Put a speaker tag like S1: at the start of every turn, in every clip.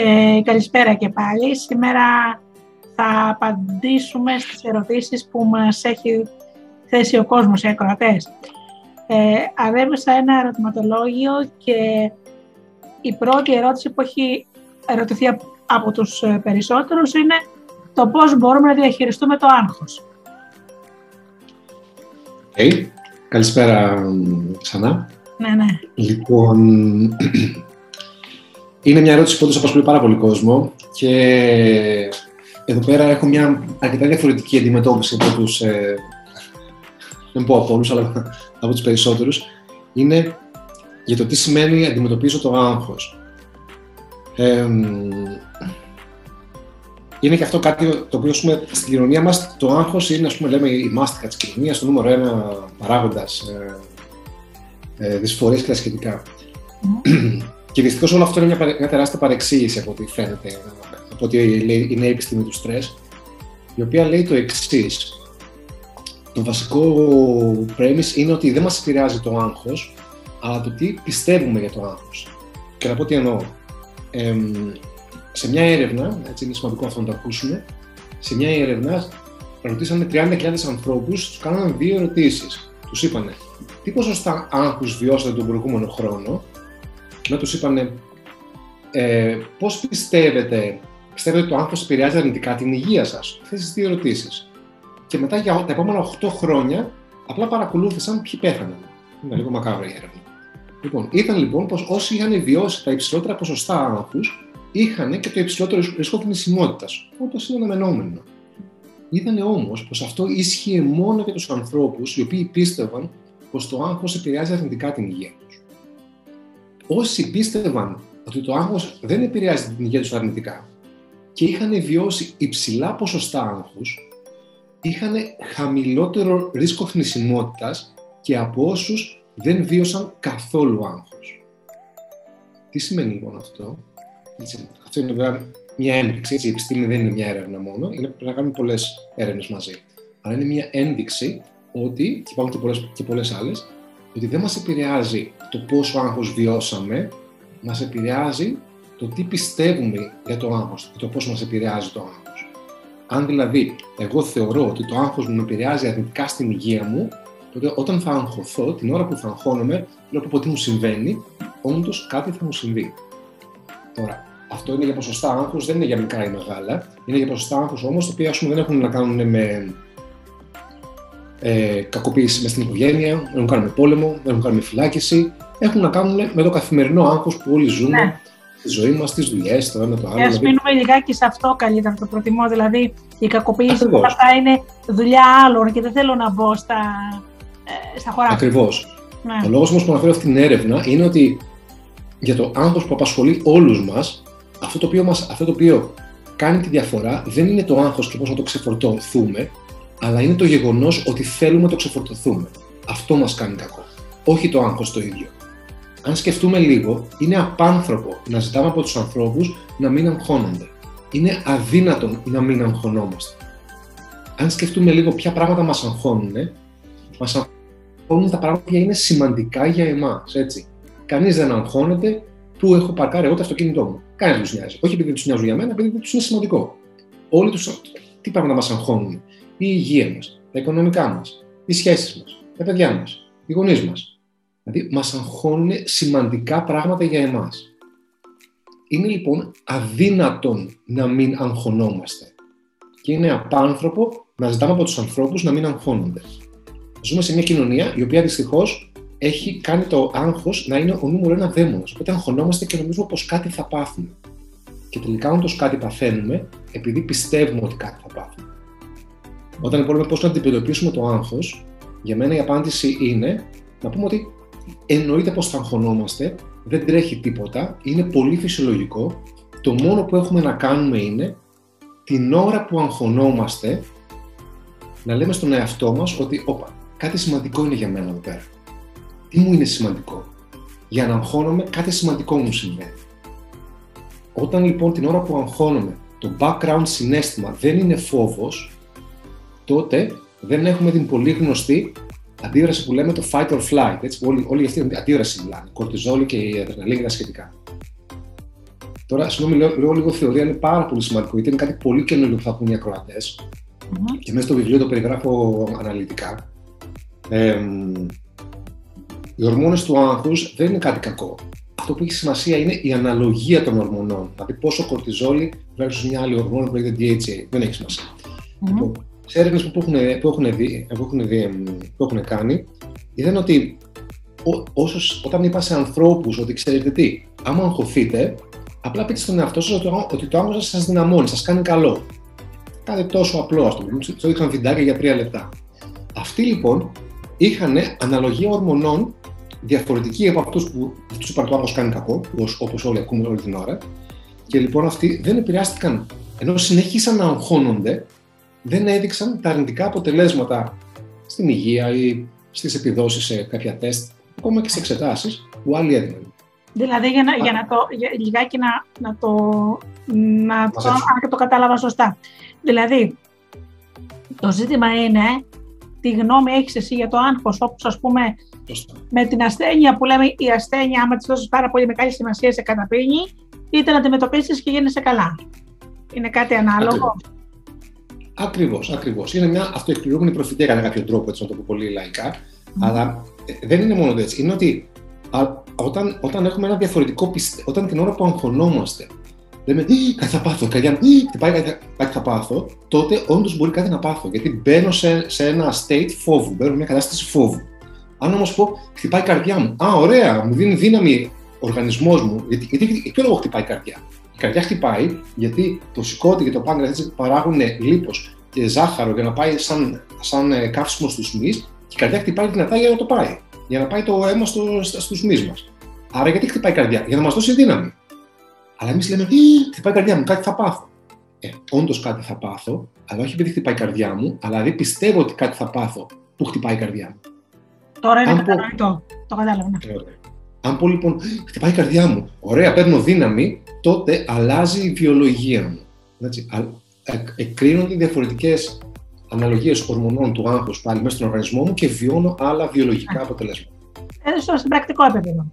S1: Ε, καλησπέρα και πάλι. Σήμερα θα απαντήσουμε στις ερωτήσεις που μας έχει θέσει ο κόσμος, οι ακροατές. Ε, αρέβησα ένα ερωτηματολόγιο και η πρώτη ερώτηση που έχει ερωτηθεί από τους ε, περισσότερους είναι το πώς μπορούμε να διαχειριστούμε το άγχος.
S2: Okay. Καλησπέρα ξανά.
S1: Ναι, ναι.
S2: Λοιπόν, είναι μια ερώτηση που όντως απασχολεί πάρα πολύ κόσμο και εδώ πέρα έχω μια αρκετά διαφορετική αντιμετώπιση από τους, ε, δεν πω από όλους, αλλά από τους περισσότερους. Είναι για το τι σημαίνει αντιμετωπίζω το άγχος. είναι και αυτό κάτι το οποίο πούμε, στην κοινωνία μας το άγχος είναι, ας πούμε, λέμε, η μάστικα της κοινωνίας, το νούμερο ένα παράγοντας ε, ε, δυσφορίες και τα σχετικά. Και δυστυχώς όλο αυτό είναι μια, μια τεράστια παρεξήγηση από ό,τι φαίνεται, από ό,τι είναι η επιστήμη του στρε, η οποία λέει το εξής. Το βασικό premise είναι ότι δεν μας επηρεάζει το άγχος, αλλά το τι πιστεύουμε για το άγχος. Και να πω τι εννοώ. Ε, σε μια έρευνα, έτσι είναι σημαντικό αυτό να το ακούσουμε, σε μια έρευνα ρωτήσαμε 30.000 ανθρώπους, τους κάνανε δύο ερωτήσεις. Τους είπανε τι ποσοστά άγχους βιώσατε τον προηγούμενο χρόνο να τους είπανε ε, πώς πιστεύετε, πιστεύετε ότι το άγχος επηρεάζει αρνητικά την υγεία σας; Αυτές τις δύο ερωτήσεις. Και μετά για τα επόμενα 8 χρόνια απλά παρακολούθησαν ποιοι πέθαναν. Είναι λίγο μακάβρα η έρευνα. Λοιπόν, ήταν λοιπόν πως όσοι είχαν βιώσει τα υψηλότερα ποσοστά άγχους, είχαν και το υψηλότερο ρίσκο θνησιμότητας, όπως είναι αναμενόμενο. Είδανε όμως πως αυτό ίσχυε μόνο για τους ανθρώπους οι οποίοι πίστευαν πως το άγχος επηρεάζει αρνητικά την υγεία του όσοι πίστευαν ότι το άγχος δεν επηρεάζει την υγεία τους αρνητικά και είχαν βιώσει υψηλά ποσοστά άγχους, είχαν χαμηλότερο ρίσκο θνησιμότητας και από όσους δεν βίωσαν καθόλου άγχος. Τι σημαίνει λοιπόν αυτό; Αυτό είναι βέβαια μια ένδειξη, έτσι, η επιστήμη δεν είναι μια έρευνα μόνο, είναι, πρέπει να κάνουμε πολλές έρευνες μαζί. Αλλά είναι μια ένδειξη ότι, και υπάρχουν και πολλές, και πολλές άλλες, ότι δεν μας επηρεάζει το πόσο άγχος βιώσαμε, μας επηρεάζει το τι πιστεύουμε για το άγχος και το πώς μας επηρεάζει το άγχος. Αν δηλαδή εγώ θεωρώ ότι το άγχος μου με επηρεάζει αρνητικά στην υγεία μου, τότε όταν θα αγχωθώ, την ώρα που θα αγχώνομαι, βλέπω πω τι μου συμβαίνει, όντως κάτι θα μου συμβεί. Τώρα, αυτό είναι για ποσοστά άγχος, δεν είναι για μικρά ή μεγάλα. Είναι για ποσοστά άγχος όμως, τα οποία δεν έχουν να κάνουν με ε, κακοποίηση μες στην οικογένεια, έχουν να κάνουν με πόλεμο, έχουν να κάνουν με φυλάκιση, έχουν να κάνουν με το καθημερινό άγχος που όλοι ζούμε, ναι. τη ζωή μας, τις δουλειές, το ένα το άλλο.
S1: Και ας δηλαδή... μείνουμε λιγάκι σε αυτό καλύτερα, το προτιμώ. Δηλαδή, η κακοποίηση που αυτά είναι δουλειά άλλων και δεν θέλω να μπω στα, ε, στα χωρά.
S2: Ακριβώς. Ναι. Ο λόγος όμως που αναφέρω αυτή την έρευνα είναι ότι για το άγχος που απασχολεί όλους μας, αυτό, το οποίο μας, αυτό το οποίο κάνει τη διαφορά δεν είναι το άγχος και πώς να το ξεφορτωθούμε, αλλά είναι το γεγονός ότι θέλουμε να το ξεφορτωθούμε. Αυτό μας κάνει κακό. Όχι το άγχος το ίδιο. Αν σκεφτούμε λίγο, είναι απάνθρωπο να ζητάμε από τους ανθρώπους να μην αγχώνονται. Είναι αδύνατον να μην αγχωνόμαστε. Αν σκεφτούμε λίγο ποια πράγματα μας αγχώνουν, μας αγχώνουν τα πράγματα που είναι σημαντικά για εμάς. Κανείς δεν αγχώνεται που έχω παρκάρει εγώ το αυτοκίνητό μου. Κανείς δεν τους νοιάζει. Όχι επειδή τους νοιάζουν για μένα, επειδή τους είναι σημαντικό. Όλοι τους. Τι πράγματα μας αγχώνουν η υγεία μας, τα οικονομικά μας, οι σχέσεις μας, τα παιδιά μας, οι γονείς μας. Δηλαδή, μας αγχώνουν σημαντικά πράγματα για εμάς. Είναι λοιπόν αδύνατον να μην αγχωνόμαστε. Και είναι απάνθρωπο να ζητάμε από τους ανθρώπους να μην αγχώνονται. Ζούμε σε μια κοινωνία η οποία δυστυχώς έχει κάνει το άγχος να είναι ο νούμερο ένα δαίμονας. Οπότε αγχωνόμαστε και νομίζουμε πως κάτι θα πάθουμε. Και τελικά, όντως κάτι παθαίνουμε, επειδή πιστεύουμε ότι κάτι θα πάθουμε. Όταν λοιπόν πώς να αντιμετωπίσουμε το άγχος, για μένα η απάντηση είναι να πούμε ότι εννοείται πως θα αγχωνόμαστε, δεν τρέχει τίποτα, είναι πολύ φυσιολογικό. Το μόνο που έχουμε να κάνουμε είναι την ώρα που αγχωνόμαστε να λέμε στον εαυτό μας ότι όπα, κάτι σημαντικό είναι για μένα εδώ πέρα. Τι μου είναι σημαντικό; Για να αγχώνομαι κάτι σημαντικό μου συμβαίνει. Όταν λοιπόν την ώρα που αγχώνομαι το background συνέστημα δεν είναι φόβος, τότε δεν έχουμε την πολύ γνωστή αντίδραση που λέμε το fight or flight. Έτσι, όλη, όλη αυτή την αντίδραση μιλάνε. Κορτιζόλη και η αδρεναλίνη και τα σχετικά. Τώρα, συγγνώμη, λέω, λέω λίγο θεωρία, είναι πάρα πολύ σημαντικό γιατί είναι κάτι πολύ καινούργιο που θα πούν οι ακροατε mm-hmm. και μέσα στο βιβλίο το περιγράφω αναλυτικά. Ε, οι ορμόνες του άγχους δεν είναι κάτι κακό. Αυτό που έχει σημασία είναι η αναλογία των ορμονών. Δηλαδή, πόσο κορτιζόλη versus μια άλλη ορμόνη που λέγεται DHA. Δεν έχει σημασία. Mm-hmm. Λοιπόν, σε έρευνες που, έχουν, που, έχουν δει, που, έχουν δει, που έχουν κάνει, είδαν ότι όσο, όταν είπα σε ανθρώπους ότι ξέρετε τι, άμα αγχωθείτε, απλά πείτε στον εαυτό σας ότι, ότι το άγχος σας δυναμώνει, σας κάνει καλό. Κάτι τόσο απλό, ας πούμε. Τους έδειξαν βιντεάκια για τρία λεπτά. Αυτοί λοιπόν είχαν αναλογία ορμονών διαφορετική από αυτούς που του είπαν το άγχος κάνει κακό, όπως όλοι ακούμε όλη την ώρα. Και λοιπόν αυτοί δεν επηρεάστηκαν, ενώ συνέχισαν να αγχώνονται, δεν έδειξαν τα αρνητικά αποτελέσματα στην υγεία ή στις επιδόσεις σε κάποια τεστ, ακόμα και σε εξετάσεις που άλλοι έδιναν.
S1: Δηλαδή, για να, για να το, για, λιγάκι να, να το, να το, αν το κατάλαβα σωστά. Δηλαδή, το ζήτημα είναι τι γνώμη έχεις εσύ για το άγχος, όπως ας πούμε με την ασθένεια που λέμε η ασθένεια, άμα της δώσεις πάρα πολύ μεγάλη σημασία σε καταπίνει, είτε να αντιμετωπίσεις και γίνεσαι καλά. Είναι κάτι ανάλογο.
S2: Ακριβώς, ακριβώς. Είναι μια αυτοεκπληρούμενη προφητεία κατά κάποιο τρόπο, έτσι να το πω πολύ λαϊκά. Αλλά ε, δεν είναι μόνο έτσι. Είναι ότι όταν, όταν έχουμε ένα διαφορετικό πιστεύω, όταν την ώρα που αγχωνόμαστε, λέμε κάτι θα πάθω, καρδιά μου, χτυπάει κάτι, κάτι θα πάθω, τότε όντως μπορεί κάτι να πάθω. Γιατί μπαίνω σε, σε ένα state φόβου, μπαίνω σε μια κατάσταση φόβου. Αν όμως πω, χτυπάει η καρδιά μου, Α, ωραία, μου δίνει δύναμη ο οργανισμός μου, γιατί, γιατί ποιο λόγο χτυπάει η καρδιά; Η καρδιά χτυπάει γιατί το σηκώτη και το πάγκρεα παράγουν λίπος και ζάχαρο για να πάει σαν, σαν ε, καύσιμο στους μυ και η καρδιά χτυπάει δυνατά για να το πάει. Για να πάει το αίμα στο, στους μυ μας. Άρα γιατί χτυπάει η καρδιά, για να μας δώσει δύναμη. Αλλά εμείς λέμε, χτυπάει η καρδιά μου, κάτι θα πάθω. Ε, όντως κάτι θα πάθω, αλλά όχι επειδή χτυπάει η καρδιά μου, αλλά δηλαδή πιστεύω ότι κάτι θα πάθω που χτυπάει η καρδιά μου.
S1: Τώρα είναι κατανοητό. Το κατάλαβα. Ναι.
S2: Αν πω λοιπόν, χτυπάει η καρδιά μου, ωραία, παίρνω δύναμη, τότε αλλάζει η βιολογία μου. Έτσι, εκκρίνονται διαφορετικές αναλογίες ορμονών του άγχους πάλι μέσα στον οργανισμό μου και βιώνω άλλα βιολογικά αποτελέσματα.
S1: Έτσι, στο πρακτικό επίπεδο.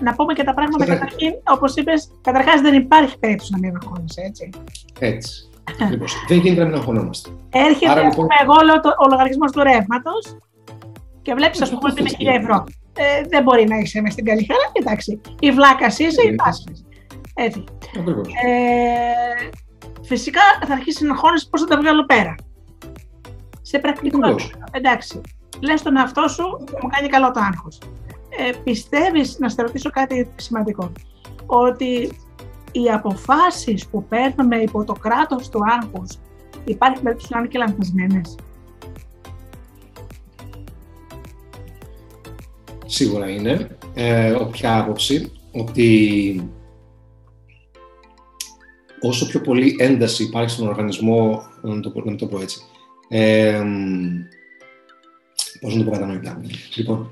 S1: Να πούμε και τα πράγματα καταρχήν, όπως είπες, καταρχάς δεν υπάρχει περίπτωση να μην αγχώνεσαι, έτσι.
S2: Έτσι. Λοιπόν, δεν γίνεται να μην αγχωνόμαστε.
S1: Έρχεται Άρα, λοιπόν... εγώ, ο λογαριασμός του ρεύματος και βλέπεις, ας πούμε, ότι είναι 1000 ευρώ. Ε, δεν μπορεί να είσαι μες στην καλή χαρά. Εντάξει, η βλάκα είσαι, η πάσχη. Έτσι. Ε, φυσικά θα αρχίσει να χώνεσαι πώς θα τα βγάλω πέρα. Σε πρακτικό Εντάξει. Λες τον εαυτό σου, μου κάνει καλό το άγχος. Ε, Πιστεύεις, να σε ρωτήσω κάτι σημαντικό, ότι οι αποφάσεις που παίρνουμε υπό το κράτος του άγχους υπάρχει περίπτωση να είναι και λανθασμένες;
S2: Σίγουρα είναι. Ε, όποια άποψη ότι όσο πιο πολύ ένταση υπάρχει στον οργανισμό, να το, να το πω έτσι, ε, πώς να το πω κατανοητά. Λοιπόν,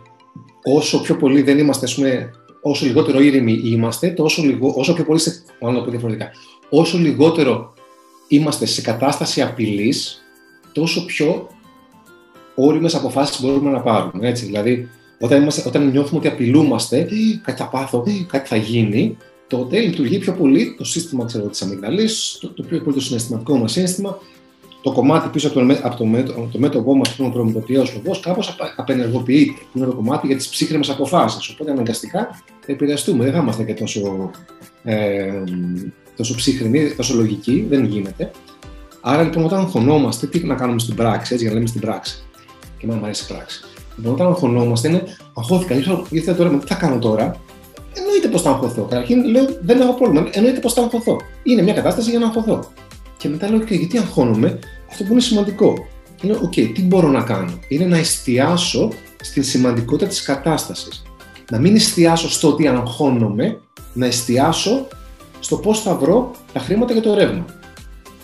S2: όσο πιο πολύ δεν είμαστε, ας πούμε, όσο λιγότερο ήρεμοι είμαστε, τόσο λιγό, όσο πιο πολύ, σε, μάλλον να το πω διαφορετικά, όσο λιγότερο είμαστε σε κατάσταση απειλής, τόσο πιο όριμες αποφάσεις μπορούμε να πάρουμε. Έτσι. Δηλαδή, όταν, είμαστε, όταν νιώθουμε ότι απειλούμαστε, κάτι θα πάθω, κάτι θα γίνει, τότε λειτουργεί πιο πολύ το σύστημα ξέρω, της αμυγδαλής, το, το πιο πολύ το συναισθηματικό μας σύστημα, το κομμάτι πίσω από το, από το, μέτω, το μέτωπό μας, που είναι ο προμηθοποιό λογό, κάπως απενεργοποιείται. Που είναι το κομμάτι για τις ψύχρεμες αποφάσεις. Οπότε αναγκαστικά θα επηρεαστούμε. Δεν θα είμαστε και τόσο, ε, τόσο ψύχραιμοι, τόσο λογικοί. Δεν γίνεται. Άρα λοιπόν, όταν αγχωνόμαστε, τι να κάνουμε στην πράξη, έτσι για να λέμε στην πράξη. Και μου αρέσει η πράξη. Λοιπόν, όταν αγχωνόμαστε, είναι αγχώθηκα, ήρθα τώρα, τι θα κάνω τώρα; Εννοείται πως θα αγχωθώ. Καταρχήν λέω δεν έχω πρόβλημα. Εννοείται πως θα αγχωθώ. Είναι μια κατάσταση για να αγχωθώ. Και μετά λέω, okay, γιατί αγχώνομαι, αυτό που είναι σημαντικό. Είναι, OK, okay, τι μπορώ να κάνω; Είναι να εστιάσω στην σημαντικότητα της κατάστασης. Να μην εστιάσω στο ότι αγχώνομαι, να εστιάσω στο πώς θα βρω τα χρήματα για το ρεύμα.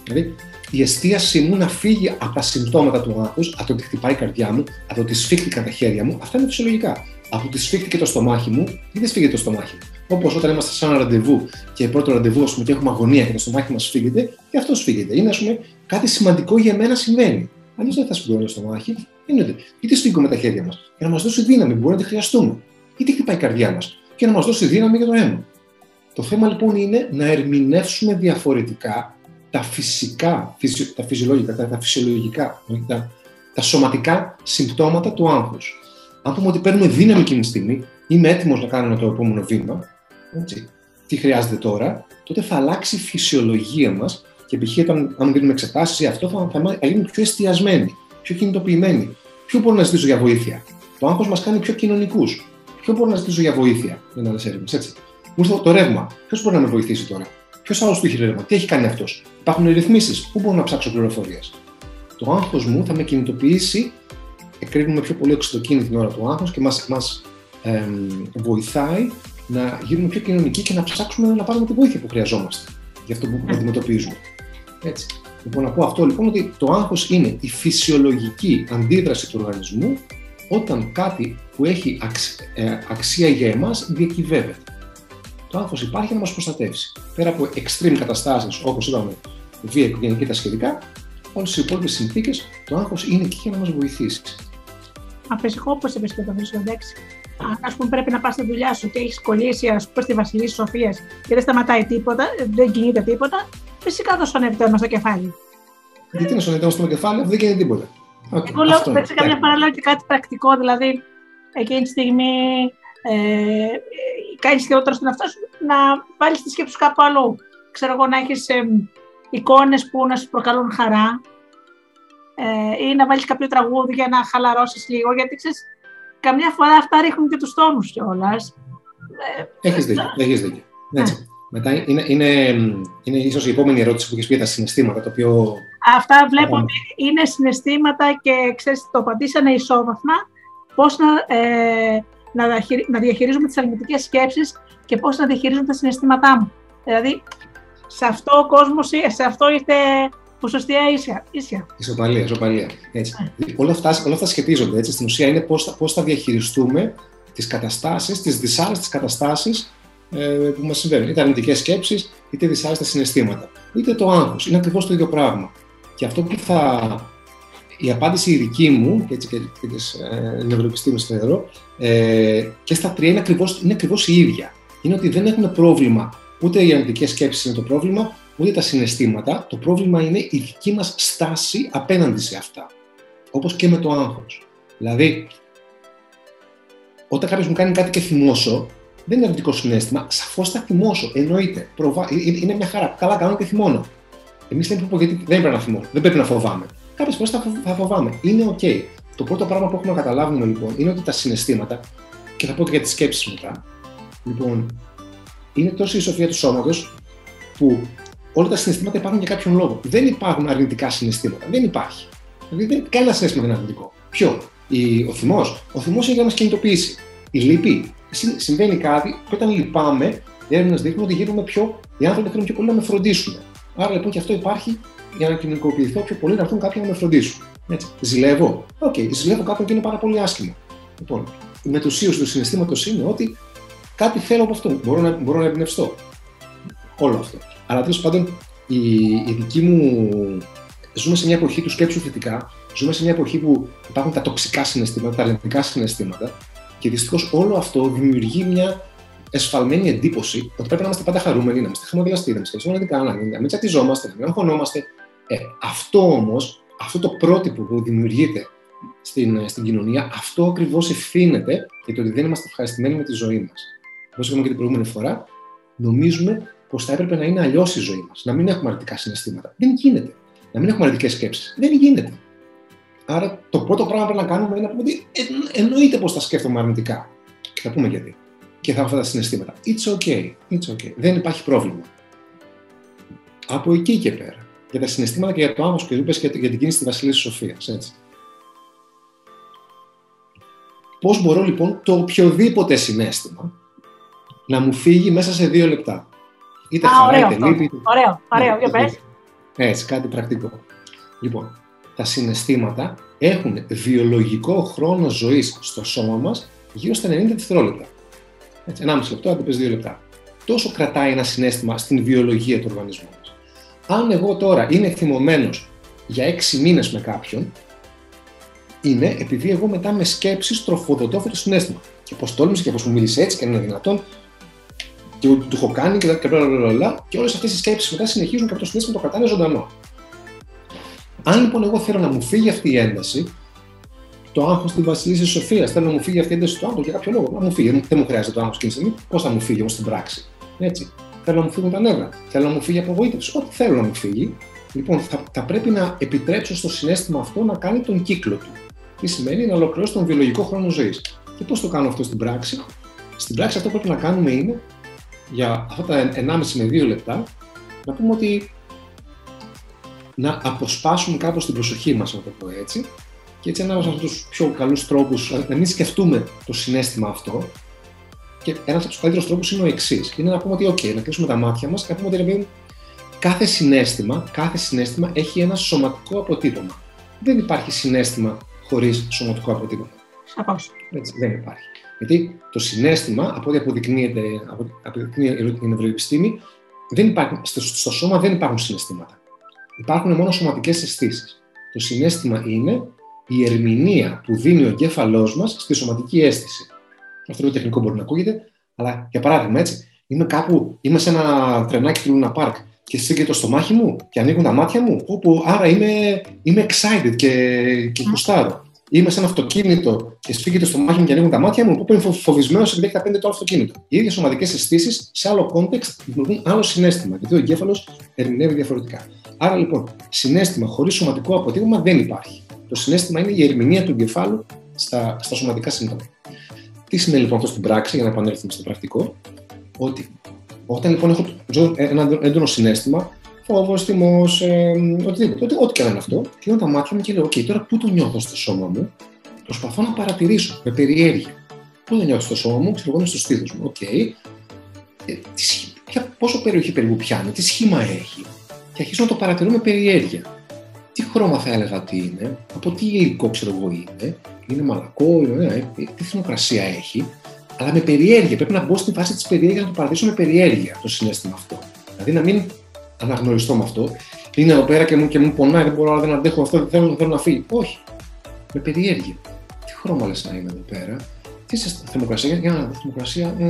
S2: Δηλαδή, η εστίασή μου να φύγει από τα συμπτώματα του άγχους, από το ότι χτυπάει η καρδιά μου, από το ότι σφίχτηκαν τα χέρια μου, αυτά είναι φυσιολογικά. Από το ότι σφίχτηκε το στομάχι μου, ή δεν σφίγγεται το στομάχι μου. Όπως όταν είμαστε σε ένα ραντεβού και πρώτο ραντεβού, ας πούμε, και έχουμε αγωνία και το στομάχι μας φύγεται, και αυτό φύγεται. Είναι, ας πούμε, κάτι σημαντικό για μένα συμβαίνει. Αλλιώς δεν θα σφίγγω το στομάχι. Είναι είτε σφίγγουμε τα χέρια μας για να μας δώσει δύναμη, μπορεί να τη χρειαστούμε. Είτε χτυπάει η καρδιά μας και να μας δώσει δύναμη για το αίμα. Το θέμα λοιπόν είναι να ερμηνεύσουμε διαφορετικά τα φυσικά, τα φυσιολογικά, τα, τα φυσιολογικά, τα, τα σωματικά συμπτώματα του άγχους. Αν πούμε ότι παίρνουμε δύναμη εκείνη τη στιγμή, είμαι έτοιμος να κάνω το επόμενο βήμα, έτσι, τι χρειάζεται τώρα, τότε θα αλλάξει η φυσιολογία μας και π.χ. όταν αν δίνουμε εξετάσεις ή αυτό θα, θα, θα γίνουμε πιο εστιασμένοι, πιο κινητοποιημένοι. Ποιο μπορώ να ζητήσω για βοήθεια; Το άγχος μας κάνει πιο κοινωνικούς. Ποιο μπορώ να ζητήσω για βοήθεια, με άλλε έρευνες, έτσι. Μου ήρθε το ρεύμα. Ποιος μπορεί να με βοηθήσει τώρα; Ποιος άλλος του έχει ρεύμα, τι έχει κάνει αυτός; Υπάρχουν ρυθμίσεις. Πού μπορώ να ψάξω πληροφορίες; Το άγχος μου θα με κινητοποιήσει, εκρίνουμε πιο πολύ οξυτοκίνη την ώρα του άγχους και μας μας, βοηθάει να γίνουμε πιο κοινωνικοί και να ψάξουμε να πάρουμε τη βοήθεια που χρειαζόμαστε για αυτό που ναι. αντιμετωπίζουμε. Έτσι. Λοιπόν, να πω αυτό λοιπόν ότι το άγχος είναι η φυσιολογική αντίδραση του οργανισμού όταν κάτι που έχει ε, αξία για εμάς διακυβεύεται. Το άγχος υπάρχει να μας προστατεύσει. Πέρα από extreme καταστάσεις όπως είπαμε βία οικογενειακή τα σχετικά, όλες οι υπόλοιπες συνθήκες, το άγχος είναι εκεί για να μας βοηθήσει.
S1: Αφυσικό, όπω είπε και το βρίσκω, εντάξει. Α πούμε, πρέπει να πας στη δουλειά σου και έχεις κολλήσει, ας πούμε, στη Βασιλής Σοφίας και δεν σταματάει τίποτα, δεν κινείται τίποτα, φυσικά θα σωνεύει στο κεφάλι.
S2: Γιατί να σωνεύει στο κεφάλι, αφού δεν κινείται τίποτα.
S1: Okay, Εγώ λέω, πέτσε καμιά φορά λέω και κάτι πρακτικό, δηλαδή εκείνη τη στιγμή ε, κάνεις και όταν στον αυτό σου να βάλεις τη σκέψη σου κάπου αλλού. Ξέρω εγώ να έχεις ε, εικόνες που να σου προκαλούν χαρά ε, ή να βάλεις κάποιο τραγούδι για να χαλαρώσεις λίγο. Γιατί ξέρεις, καμιά φορά αυτά ρίχνουν και τους τόνους κιόλας.
S2: Έχεις δίκιο. Έχεις δίκιο. Ναι. Έτσι. Μετά είναι, είναι, είναι ίσως η επόμενη ερώτηση που έχεις πει τα συναισθήματα, το οποίο...
S1: Αυτά βλέπω ότι είναι συναισθήματα και ξέρεις, το απαντήσανε ισόβαθμα πώς να, ε, να, να διαχειρίζουμε τις αρνητικές σκέψεις και πώς να διαχειρίζουμε τα συναισθήματά μου. Δηλαδή, σε αυτό ο κόσμος, σε αυτό ήρθε ποσοστία ίσια. ίσια.
S2: Ισοπαλία, ισοπαλία. Έτσι. Ναι. Όλα, αυτά, όλα αυτά σχετίζονται. Έτσι. Στην ουσία είναι πώς θα, πώς θα διαχειριστούμε τις καταστάσεις, τις δυσάρεστες καταστάσεις ε, που μας συμβαίνουν. Είτε αρνητικές σκέψεις, είτε δυσάρεστα συναισθήματα. Είτε το άγχος. Είναι ακριβώς το ίδιο πράγμα. Και αυτό που θα. Η απάντηση η δική μου και, έτσι, και, και της ε, νευροεπιστήμη εδώ, ε, και στα τρία είναι ακριβώς είναι ακριβώς η ίδια. Είναι ότι δεν έχουν πρόβλημα ούτε οι αρνητικές σκέψεις είναι το πρόβλημα, ούτε τα συναισθήματα. Το πρόβλημα είναι η δική μας στάση απέναντι σε αυτά. Όπως και με το άγχος. Δηλαδή, όταν κάποιος μου κάνει κάτι και θυμώσω, δεν είναι αρνητικό συνέστημα. Σαφώς θα θυμώσω. Εννοείται. Προβα... Ε, ε, είναι μια χαρά. Καλά, κάνω και θυμώνω. Εμείς δεν πούμε γιατί δεν πρέπει να θυμώνω. Δεν πρέπει να φοβάμαι. Κάποιες φορές θα, θα φοβάμαι. Είναι OK. Το πρώτο πράγμα που έχουμε να καταλάβουμε λοιπόν είναι ότι τα συναισθήματα, και θα πω και για τις σκέψεις μετά, λοιπόν, είναι τόσο η σοφία του σώματος που όλα τα συναισθήματα υπάρχουν για κάποιον λόγο. Δεν υπάρχουν αρνητικά συναισθήματα. Δεν υπάρχει. Δηλαδή, δεν, κανένα συναίσθημα δεν είναι αρνητικό. Ποιο, η, ο θυμός. Ο θυμός είναι για να μας κινητοποιήσει. Η λύπη συμβαίνει κάτι και όταν λυπάμαι, οι έρευνες δείχνουν ότι γίνομαι πιο, οι άνθρωποι θέλουν πιο πολύ να με φροντίσουν. Άρα λοιπόν και αυτό υπάρχει για να κοινωνικοποιηθώ πιο πολύ να έρθουν κάποιοι να με φροντίσουν. Έτσι. Ζηλεύω. OK, okay. ζηλεύω κάποιον και είναι πάρα πολύ άσχημο. Λοιπόν, η μετουσίωση του συναισθήματος είναι ότι κάτι θέλω από αυτό. Μπορώ να, μπορώ να εμπνευστώ. Όλο αυτό. Αλλά τέλος πάντων, η, η δική μου. Ζούμε σε μια εποχή του σκέψου θετικά. Ζούμε σε μια εποχή που υπάρχουν τα τοξικά συναισθήματα, τα αρνητικά συναισθήματα και δυστυχώς όλο αυτό δημιουργεί μια εσφαλμένη εντύπωση ότι πρέπει να είμαστε πάντα χαρούμενοι, να είμαστε χαμογελαστοί, να είμαστε σημαντικά, να μην τσατιζόμαστε, να μην αγχωνόμαστε. Ε, αυτό όμως, αυτό το πρότυπο που δημιουργείται στην, στην κοινωνία, αυτό ακριβώς ευθύνεται για το ότι δεν είμαστε ευχαριστημένοι με τη ζωή μας. Όπως είπαμε και την προηγούμενη φορά, νομίζουμε πως θα έπρεπε να είναι αλλιώς η ζωή μας, να μην έχουμε αρνητικά συναισθήματα. Δεν γίνεται. Να μην έχουμε αρνητικές σκέψεις. Δεν γίνεται. Άρα το πρώτο πράγμα που πρέπει να κάνουμε είναι να πούμε ότι εννοείται πως θα σκέφτομαι αρνητικά. Και θα πούμε γιατί. Και θα έχω αυτά τα συναισθήματα. It's okay. It's okay. Δεν υπάρχει πρόβλημα. Από εκεί και πέρα. Για τα συναισθήματα και για το άμμος και είπες για την κίνηση της Βασιλής Σοφίας. Έτσι. Πώς μπορώ λοιπόν το οποιοδήποτε συνέστημα να μου φύγει μέσα σε δύο λεπτά; Είτε χαρά, είτε λύπη.
S1: Ωραίο, ωραίο. Για πες.
S2: Έτσι, κάτι πρακτικό. Λοιπόν, τα συναισθήματα έχουν βιολογικό χρόνο ζωής στο σώμα μας γύρω στα 90 δευτερόλεπτα. Έτσι, 1,5 λεπτό, αντί 2 λεπτά. Τόσο κρατάει ένα συνέστημα στην βιολογία του οργανισμού μας. Αν εγώ τώρα είμαι θυμωμένος για 6 μήνες με κάποιον, είναι επειδή εγώ μετά με σκέψεις τροφοδοτώ αυτό το συνέστημα. Και πώ τόλμησε και πώ μου μίλησε έτσι και αν είναι δυνατόν. και του έχω κάνει και, και, και όλες αυτές οι σκέψεις μετά συνεχίζουν και αυτό το συνέστημα το κρατάνε ζωντανό. Αν λοιπόν εγώ θέλω να μου φύγει αυτή η ένταση, το άγχος της Βασιλίση Σοφίας, θέλω να μου φύγει αυτή η ένταση του άγχου για κάποιο λόγο. Να μου φύγει, δεν μου χρειάζεται το άγχος εκείνη τη στιγμή, πώς θα μου φύγει όμως στην πράξη. Έτσι. Θέλω να μου φύγουν τα νεύρα, θέλω να μου φύγει η απογοήτευση, ό,τι θέλω να μου φύγει. Λοιπόν, θα, θα πρέπει να επιτρέψω στο συνέστημα αυτό να κάνει τον κύκλο του. Τι σημαίνει να ολοκληρώσει τον βιολογικό χρόνο ζωής. Και πώς το κάνω αυτό στην πράξη. Στην πράξη αυτό που πρέπει να κάνουμε είναι για αυτά τα 1,5 με 2 λεπτά να πούμε ότι να αποσπάσουμε κάπως την προσοχή μας, να το πω έτσι, και έτσι ένας από τους πιο καλούς τρόπους να μην σκεφτούμε το συνέστημα αυτό. Και ένας από τους καλύτερους τρόπους είναι ο εξής: Είναι να πούμε ότι, OK, να κλείσουμε τα μάτια μας και να πούμε ότι κάθε συνέστημα, κάθε συνέστημα έχει ένα σωματικό αποτύπωμα. Δεν υπάρχει συνέστημα χωρίς σωματικό αποτύπωμα.
S1: Σαφώς.
S2: Έτσι, δεν υπάρχει. Γιατί το συνέστημα, από ό,τι αποδεικνύεται, αποδεικνύει η νευροεπιστήμη, δεν υπάρχει, στο, στο σώμα δεν υπάρχουν συναισθήματα. Υπάρχουν μόνο σωματικές αισθήσεις. Το συνέστημα είναι η ερμηνεία που δίνει ο εγκέφαλός μας στη σωματική αίσθηση. Αυτό το τεχνικό μπορεί να ακούγεται, αλλά για παράδειγμα, έτσι, είμαι κάπου, είμαι σε ένα τρενάκι του Λούνα Πάρκ και σφίγγεται το στομάχι μου και ανοίγουν τα μάτια μου, όπου άρα είμαι, είμαι excited και, και κουστάρω. Είμαι σε ένα αυτοκίνητο και σφίγγεται στο μάχη μου και ανοίγουν τα μάτια μου, όπου είμαι φοβισμένος επειδή έχει τα το αυτοκίνητο. Οι ίδιες σωματικέ αισθήσεις σε άλλο context δημιουργούν άλλο συνέστημα, γιατί ο εγκέφαλος ερμηνεύει διαφορετικά. Άρα λοιπόν, συνέστημα χωρίς σωματικό αποτύπωμα δεν υπάρχει. Το συναίσθημα είναι η ερμηνεία του εγκεφάλου στα, στα σωματικά συμπτώματα. Τι σημαίνει λοιπόν αυτό στην πράξη, για να επανέλθουμε στο πρακτικό, ότι όταν λοιπόν έχω ένα έντονο συναίσθημα, φόβος, θυμός, ε, οτιδήποτε, ό,τι και αν είναι αυτό, κλείνω τα μάτια μου και λέω: OK, τώρα πού το νιώθω στο σώμα μου, προσπαθώ να παρατηρήσω με περιέργεια. Πού το νιώθω στο σώμα μου, ξέρω εγώ είναι στο στήθος μου. OK. Okay. Ε, πόσο περιοχή περίπου πιάνει, τι σχήμα έχει; Και αρχίζω να το παρατηρώ με περιέργεια τι χρώμα θα έλεγα ότι είναι, από τι υλικό ξέρω εγώ είναι, είναι μαλακό, είναι, ε, τι θερμοκρασία έχει, αλλά με περιέργεια. Πρέπει να μπω στην φάση της περιέργειας να το παρατηρήσω με περιέργεια το συνέστημα αυτό. Δηλαδή να μην αναγνωριστώ με αυτό. Είναι εδώ πέρα και μου, και μου πονάει, δεν μπορώ, δεν αντέχω αυτό, δεν θέλω, θέλω να φύγει. Όχι. Με περιέργεια. Τι χρώμα λες να είναι εδώ πέρα, τι είσαι θερμοκρασία, για να δω, θερμοκρασία ε,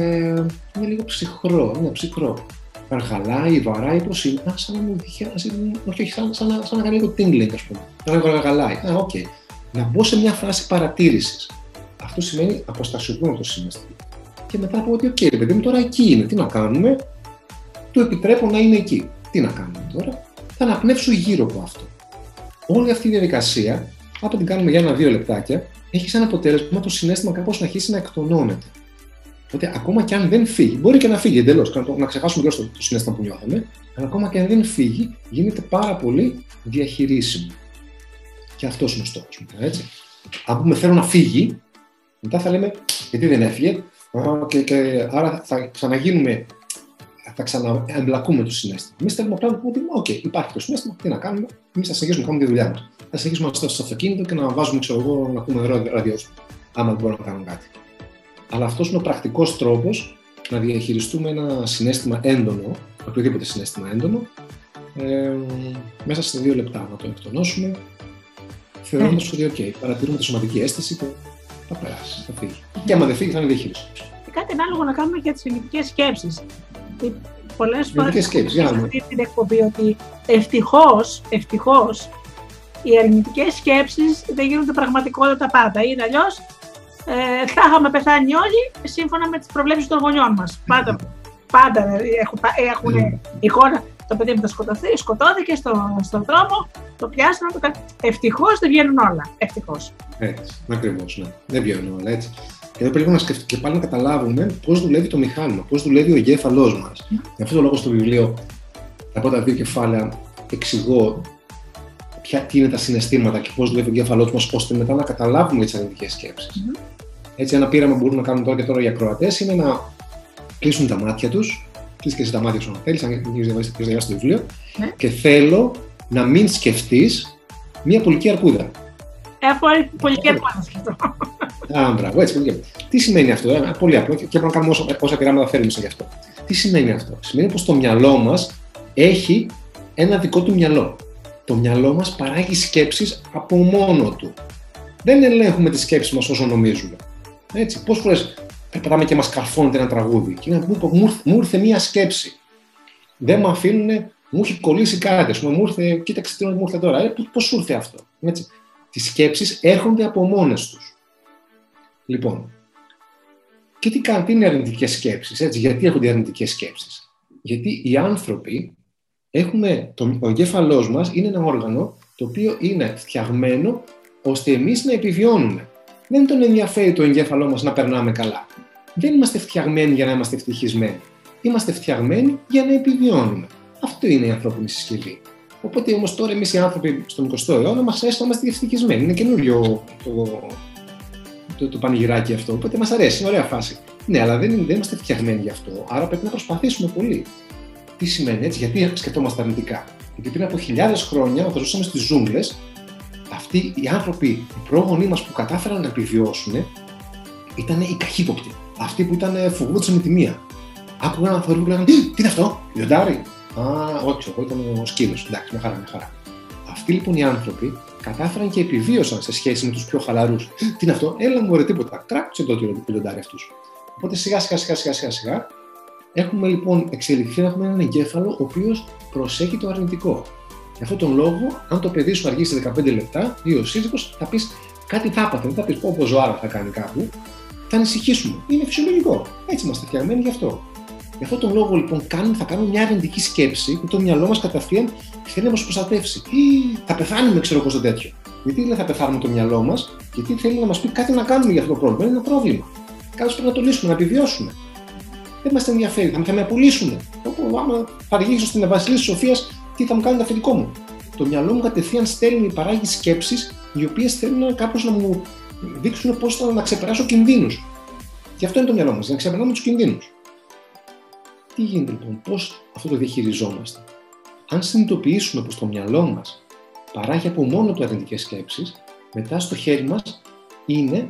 S2: είναι λίγο ψυχρό, είναι ψυχρό γαργαλάει, βαράει προ είναι. Α, σαν να μου διχάσει. Όχι, όχι, σαν, σαν, σαν, να κάνει λίγο tingling, ας πούμε. Να γαργαλάει. Α, OK. Okay. Να μπω σε μια φάση παρατήρησης. Αυτό σημαίνει αποστασιοποιούμε το συναίσθημα. Και μετά πω ότι, OK, okay, παιδί μου, τώρα εκεί είναι. Τι να κάνουμε; Του επιτρέπω να είναι εκεί. Τι να κάνουμε τώρα; Θα αναπνεύσω γύρω από αυτό. Όλη αυτή η διαδικασία, άμα την κάνουμε για ένα-δύο λεπτάκια, έχει σαν αποτέλεσμα το συναίσθημα κάπως να αρχίσει να εκτονώνεται. Οπότε ακόμα και αν δεν φύγει, μπορεί και να φύγει εντελώς, να, να ξεχάσουμε το, το συνέστημα που νιώθαμε, αλλά ακόμα και αν δεν φύγει, γίνεται πάρα πολύ διαχειρίσιμο. Και αυτός είναι ο στόχος μου. Έτσι. Αν πούμε θέλω να φύγει, μετά θα λέμε γιατί δεν έφυγε, και, και άρα θα ξαναγίνουμε, θα ξαναεμπλακούμε το συνέστημα. Εμείς θέλουμε απλά να πούμε ότι OK, υπάρχει το συνέστημα, τι να κάνουμε, εμείς θα συνεχίσουμε να κάνουμε τη δουλειά μας. Θα συνεχίσουμε να στο αυτοκίνητο και να βάζουμε, ξέρω εγώ, να πούμε ραδιόσπο, άμα δεν μπορούμε να κάνουμε κάτι. Αλλά αυτός είναι ο πρακτικός τρόπος να διαχειριστούμε ένα συνέστημα έντονο, οποιοδήποτε συνέστημα έντονο, ε, μέσα σε δύο λεπτά να το εκτονώσουμε, θεωρώντας mm. ότι OK, παρατηρούμε τη σωματική αίσθηση και θα περάσει, θα φύγει. Και άμα δεν φύγει, θα είναι διαχείριση.
S1: Και κάτι ανάλογο να κάνουμε για τις ελληνικές σκέψεις. Πολλές φορές
S2: έχουμε
S1: πει την εκπομπή ότι ευτυχώς, ευτυχώς, οι αρνητικέ σκέψεις δεν γίνονται πραγματικότητα πάντα. Ή αλλιώς ε, θα είχαμε πεθάνει όλοι σύμφωνα με τις προβλέψεις των γονιών μας. Πάντα, πάντα έχουν, έχουν εικόνα. Το παιδί μου θα σκοτωθεί, σκοτώθηκε στο, στον δρόμο, το πιάσανε. Το... Ευτυχώς δεν βγαίνουν όλα. Ευτυχώς.
S2: Έτσι, ακριβώς. Ναι. Δεν βγαίνουν όλα έτσι. Και εδώ πρέπει να σκεφτούμε και πάλι να καταλάβουμε πώς δουλεύει το μηχάνημα, πώς δουλεύει ο εγκέφαλός μας. Mm. Γι' αυτό το λόγο στο βιβλίο, από τα δύο κεφάλαια, εξηγώ ποια, τι είναι τα συναισθήματα και πώς δουλεύει ο εγκέφαλός μας, ώστε μετά να καταλάβουμε τις αρνητικές σκέψεις. Mm-hmm. Έτσι, ένα πείραμα που μπορούμε να κάνουμε τώρα και τώρα για ακροατές είναι να κλείσουν τα μάτια τους. Κλείσει και εσύ τα μάτια σου, αν θέλεις, αν έχεις διαβάσει το βιβλίο. Ναι. Και θέλω να μην σκεφτείς μία πολική αρκούδα.
S1: Έχω πολική αρκούδα σκεφτώ.
S2: Α, μπράβο, έτσι, πολύ Τι σημαίνει αυτό, ε; πολύ απλό και πρέπει να κάνουμε όσα, όσα πειράματα θέλουμε γι' αυτό. Τι σημαίνει αυτό, Σημαίνει πως το μυαλό μας έχει ένα δικό του μυαλό. Το μυαλό μας παράγει σκέψεις από μόνο του. Δεν ελέγχουμε τις σκέψεις μας όσο νομίζουμε. Έτσι, πόσες φορές περπατάμε και μας καρφώνεται ένα τραγούδι. Και είναι που μου, μου ήρθε μία σκέψη. Δεν με αφήνουν, μου έχει κολλήσει κάτι. Α πούμε, μου ήρθε, κοίταξε τι μου ήρθε τώρα. Ε, Πώ σου ήρθε αυτό. Έτσι. Τις σκέψεις έρχονται από μόνες τους. Λοιπόν, και τι κάνουν, τι είναι αρνητικές σκέψεις, γιατί έχουν αρνητικές σκέψεις; Γιατί οι άνθρωποι έχουμε, το, ο εγκέφαλός μας είναι ένα όργανο το οποίο είναι φτιαγμένο ώστε εμείς να επιβιώνουμε. Δεν τον ενδιαφέρει το εγκέφαλό μας να περνάμε καλά. Δεν είμαστε φτιαγμένοι για να είμαστε ευτυχισμένοι. Είμαστε φτιαγμένοι για να επιβιώνουμε. Αυτό είναι η ανθρώπινη συσκευή. Οπότε όμως τώρα εμείς οι άνθρωποι στον 20ο αιώνα μας αρέσει να είμαστε ευτυχισμένοι. Είναι καινούριο το, το, το πανηγυράκι αυτό. Οπότε μας αρέσει, είναι ωραία φάση. Ναι, αλλά δεν, δεν είμαστε φτιαγμένοι γι' αυτό. Άρα πρέπει να προσπαθήσουμε πολύ. Τι σημαίνει έτσι, γιατί σκεφτόμαστε αρνητικά. Γιατί πριν από χιλιάδες χρόνια, όταν ζούσαμε στις ζούγκλες, αυτοί οι άνθρωποι, οι πρόγονοι μας που κατάφεραν να επιβιώσουν, ήταν οι καχύποπτοι. Αυτοί που ήταν φοβούνται με τη μία. Άκουγαν ένα θόρυβο και λέγανε Τι είναι αυτό, λιοντάρι. Α, όχι, εγώ ήταν ο σκύλος. Εντάξει, μια χαρά, μια χαρά. Αυτοί λοιπόν οι άνθρωποι κατάφεραν και επιβίωσαν σε σχέση με τους πιο χαλαρούς. Τι είναι αυτό, έλα μου ωραία τίποτα. Κράξε το λιοντάρι αυτούς. Οπότε σιγά σιγά σιγά σιγά σιγά, σιγά έχουμε λοιπόν εξελιχθεί να έχουμε έναν εγκέφαλο ο οποίος προσέχει το αρνητικό. Γι' αυτόν τον λόγο, αν το παιδί σου αργήσει 15 λεπτά ή ο σύζυγος, θα πεις κάτι θα έπαθε, δεν θα πεις πω ζωάρα θα κάνει κάπου, θα ανησυχήσουμε. Είναι φυσιολογικό. Έτσι είμαστε φτιαγμένοι γι' αυτό. Γι' αυτόν τον λόγο λοιπόν κάνουμε, θα κάνουμε μια αρνητική σκέψη που το μυαλό μας κατευθείαν θέλει να μας προστατεύσει. Ή θα πεθάνουμε, ξέρω εγώ, στο τέτοιο. Γιατί δεν θα πεθάνουμε το μυαλό μας, γιατί θέλει να μας πει κάτι να κάνουμε για αυτό το πρόβλημα. Είναι ένα πρόβλημα. Κάπως πρέπει να το λύσουμε, να επιβιώσουμε. Δεν μας ενδιαφέρει, θα, θα με απολύσουν. Όπου άμα θα αργήσω στην Βασιλής της Σοφίας, τι θα μου κάνει το αφεντικό μου. Το μυαλό μου κατευθείαν στέλνει, παράγει σκέψεις οι οποίες θέλουν κάπω να μου δείξουν πώς θα να ξεπεράσω κινδύνους. Και αυτό είναι το μυαλό μας, να ξεπερνάμε τους κινδύνους. Τι γίνεται λοιπόν, πώς αυτό το διαχειριζόμαστε; Αν συνειδητοποιήσουμε πως το μυαλό μας παράγει από μόνο του αρνητικές σκέψεις, μετά στο χέρι μας είναι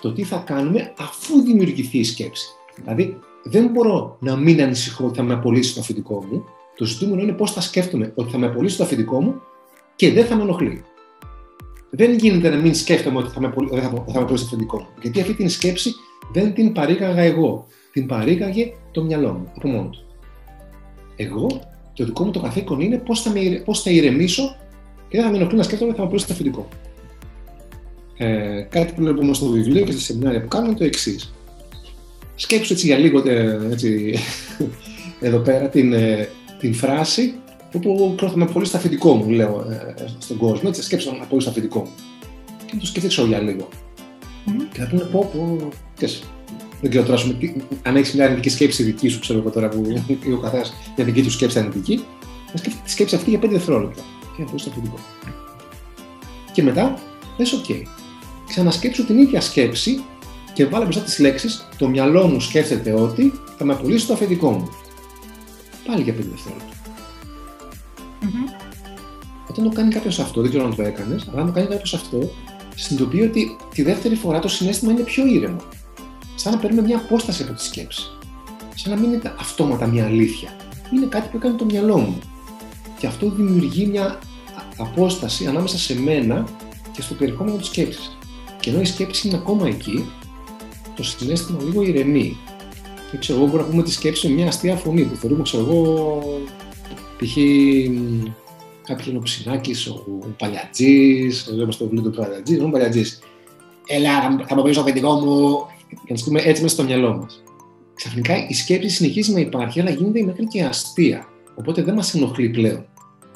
S2: το τι θα κάνουμε αφού δημιουργηθεί η σκέψη. Δηλαδή, δεν μπορώ να μην ανησυχώ ότι θα με απολύσει το αφεντικό μου. Το ζητούμενο είναι πώς θα σκέφτομαι ότι θα με απολύσει το αφεντικό μου και δεν θα με ενοχλεί. Δεν γίνεται να μην σκέφτομαι ότι θα με, απολύσει, θα, θα με το αφεντικό μου. Γιατί αυτή την σκέψη δεν την παρήγαγα εγώ. Την παρήγαγε το μυαλό μου από μόνο του. Εγώ, το δικό μου το καθήκον είναι πώς θα, πώς θα ηρεμήσω και δεν θα με ενοχλεί να σκέφτομαι ότι θα με απολύσει το αφεντικό. Ε, κάτι που βλέπουμε στο βιβλίο και στα σεμινάρια που κάνουμε είναι το εξής. Σκέψου έτσι για λίγο έτσι, εδώ πέρα την, ε, την φράση που θα με πολύ στα αφεντικό μου, λέω ε, στον κόσμο. Έτσι, σκέψου να πολύ στα αφεντικό μου. Και να το σκεφτεί για λίγο. Mm. Και θα πούνε πω, πω, δεν ξέρω τώρα, αν έχεις μια αρνητική σκέψη δική σου, ξέρω εγώ τώρα που ο καθένας μια δική του σκέψη αρνητική, να σκέφτεται τη σκέψη αυτή για 5 δευτερόλεπτα. Και να στο αφεντικό. Και μετά, λε, OK. Ξανασκέψου την ίδια σκέψη και βάλε μπροστά τις λέξεις Το μυαλό μου σκέφτεται ότι θα με απολύσει το αφεντικό μου. Πάλι για 5 δευτερόλεπτα. Mm-hmm. Όταν το κάνει κάποιος αυτό, δεν ξέρω αν το έκανες, αλλά αν το κάνει κάποιος αυτό, συνειδητοποιεί ότι τη δεύτερη φορά το συνέστημα είναι πιο ήρεμο. Σαν να παίρνουμε μια απόσταση από τη σκέψη. Σαν να μην είναι αυτόματα μια αλήθεια. Είναι κάτι που έκανε το μυαλό μου. Και αυτό δημιουργεί μια απόσταση ανάμεσα σε μένα και στο περιεχόμενο της σκέψης. Και ενώ η σκέψη είναι ακόμα εκεί, το συνέστημα λίγο ηρεμεί. Και ξέρω εγώ, μπορούμε να πούμε τη σκέψη με μια αστεία φωνή που θεωρούμε, ξέρω εγώ, π.χ. κάποιο είναι ο Ψινάκης, ο Παλιατζής, λέμε στο βιβλίο του Παλιατζής, ο Παλιατζής. Έλα, θα με πεις στο αφεντικό μου. Και να πούμε έτσι μέσα στο μυαλό μας. Ξαφνικά η σκέψη συνεχίζει να υπάρχει, αλλά γίνεται μέχρι και αστεία. Οπότε δεν μας ενοχλεί πλέον.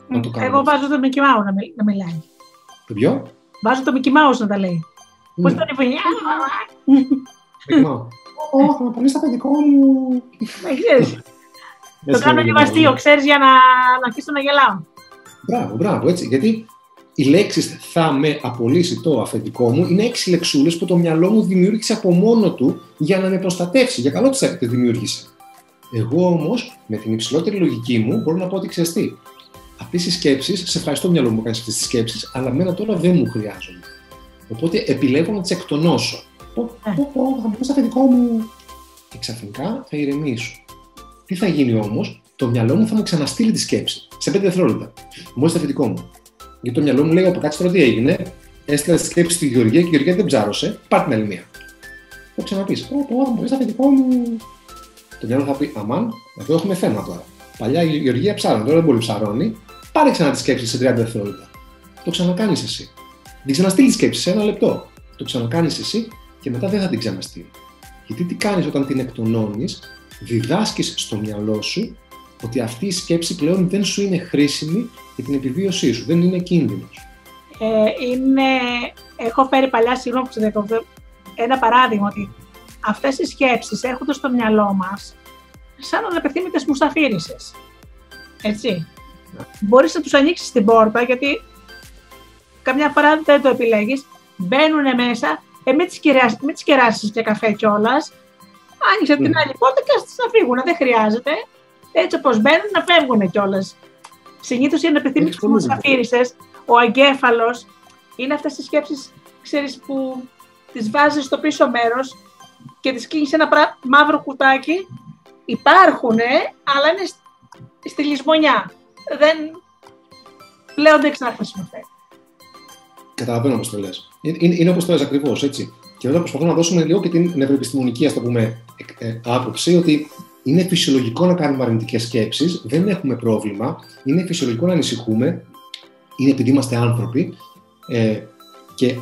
S2: Να το
S1: Εγώ βάζω το Mickey Mouse να, να μιλάει.
S2: Το ποιο;
S1: Βάζω το Mickey Mouse να τα λέει. Πώς τον είπε,
S2: Όχι, θα με πολύ στα παιδικό μου.
S1: Το κάνω και βαστείο, ξέρεις, για να, να αφήσω να γελάω.
S2: Μπράβο, μπράβο, έτσι. Γιατί οι λέξεις θα με απολύσει το αφεντικό μου είναι έξι λεξούλες που το μυαλό μου δημιούργησε από μόνο του για να με προστατεύσει. Για καλό της δημιούργησε. Εγώ όμως, με την υψηλότερη λογική μου, μπορώ να πω ότι ξέρεις τι. Αυτές οι σκέψεις, σε ευχαριστώ μυαλό μου που κάνεις αυτές τις σκέψεις, αλλά μένα τώρα δεν μου χρειάζονται. Οπότε επιλέγω να τις εκτονώσω. Πω, ε. πω, πω, θα μου στο αφεντικό μου. Και ξαφνικά θα ηρεμήσω. Τι θα γίνει όμως, το μυαλό μου θα μου ξαναστείλει τη σκέψη σε 5 δευτερόλεπτα. Μου στο αφεντικό μου. Γιατί το μυαλό μου λέει από κάτω τώρα τι έγινε. Έστειλα τη σκέψη στη Γεωργία και η Γεωργία δεν ψάρωσε. Πάρτε την άλλη μία. το ξαναπείς. Ω, θα μου πει αφεντικό μου. Το μυαλό θα πει Αμάν, εδώ έχουμε θέμα τώρα. Παλιά η Γεωργία ψάρωνε, τώρα δεν μπορεί ψαρώνει. Πάρε ξανά τη σκέψη σε 30 δευτερόλεπτα. Το ξανακάνεις εσύ. Την ξαναστείλει τη σκέψη σε ένα λεπτό. Το ξανακάνεις εσύ και μετά δεν θα την ξαναστείλει. Γιατί τι κάνεις όταν την εκτονώνεις, διδάσκεις στο μυαλό σου ότι αυτή η σκέψη πλέον δεν σου είναι χρήσιμη για την επιβίωσή σου, δεν είναι κίνδυνος.
S1: Ε, είναι... Έχω φέρει παλιά, συγγνώμη που σε ένα παράδειγμα ότι αυτές οι σκέψεις έρχονται στο μυαλό μας σαν αναπευθύμητες μουσαφίρισες. Έτσι. Ναι. Μπορείς να τους ανοίξεις την πόρτα γιατί καμιά φορά δεν το επιλέγεις, μπαίνουν μέσα, ε, μην, τις μην τις κεράσεις και καφέ κιόλας. Άνοιξε την ναι. άλλη πόρτα και ας να φύγουν, δεν χρειάζεται. Έτσι όπως μπαίνουν να φεύγουν κιόλας. Συνήθως οι αναπευθύμητες μουσαφίρισες, ο αγκέφαλος, είναι αυτές τις σκέψεις, ξέρεις, που τις βάζεις στο πίσω μέρος και τις κλείνεις ένα μαύρο κουτάκι, υπάρχουν, αλλά είναι στη λησμονιά. Δεν, πλέον δεν ξαναχρησιμοποιεί.
S2: Καταλαβαίνω πώς το λες. Είναι, είναι όπως το λες ακριβώς, έτσι. Και εδώ προσπαθούμε να δώσουμε λίγο και την νευροεπιστημονική, ας το πούμε, ε, άποψη, ότι είναι φυσιολογικό να κάνουμε αρνητικές σκέψεις, δεν έχουμε πρόβλημα, είναι φυσιολογικό να ανησυχούμε, είναι επειδή είμαστε άνθρωποι ε, και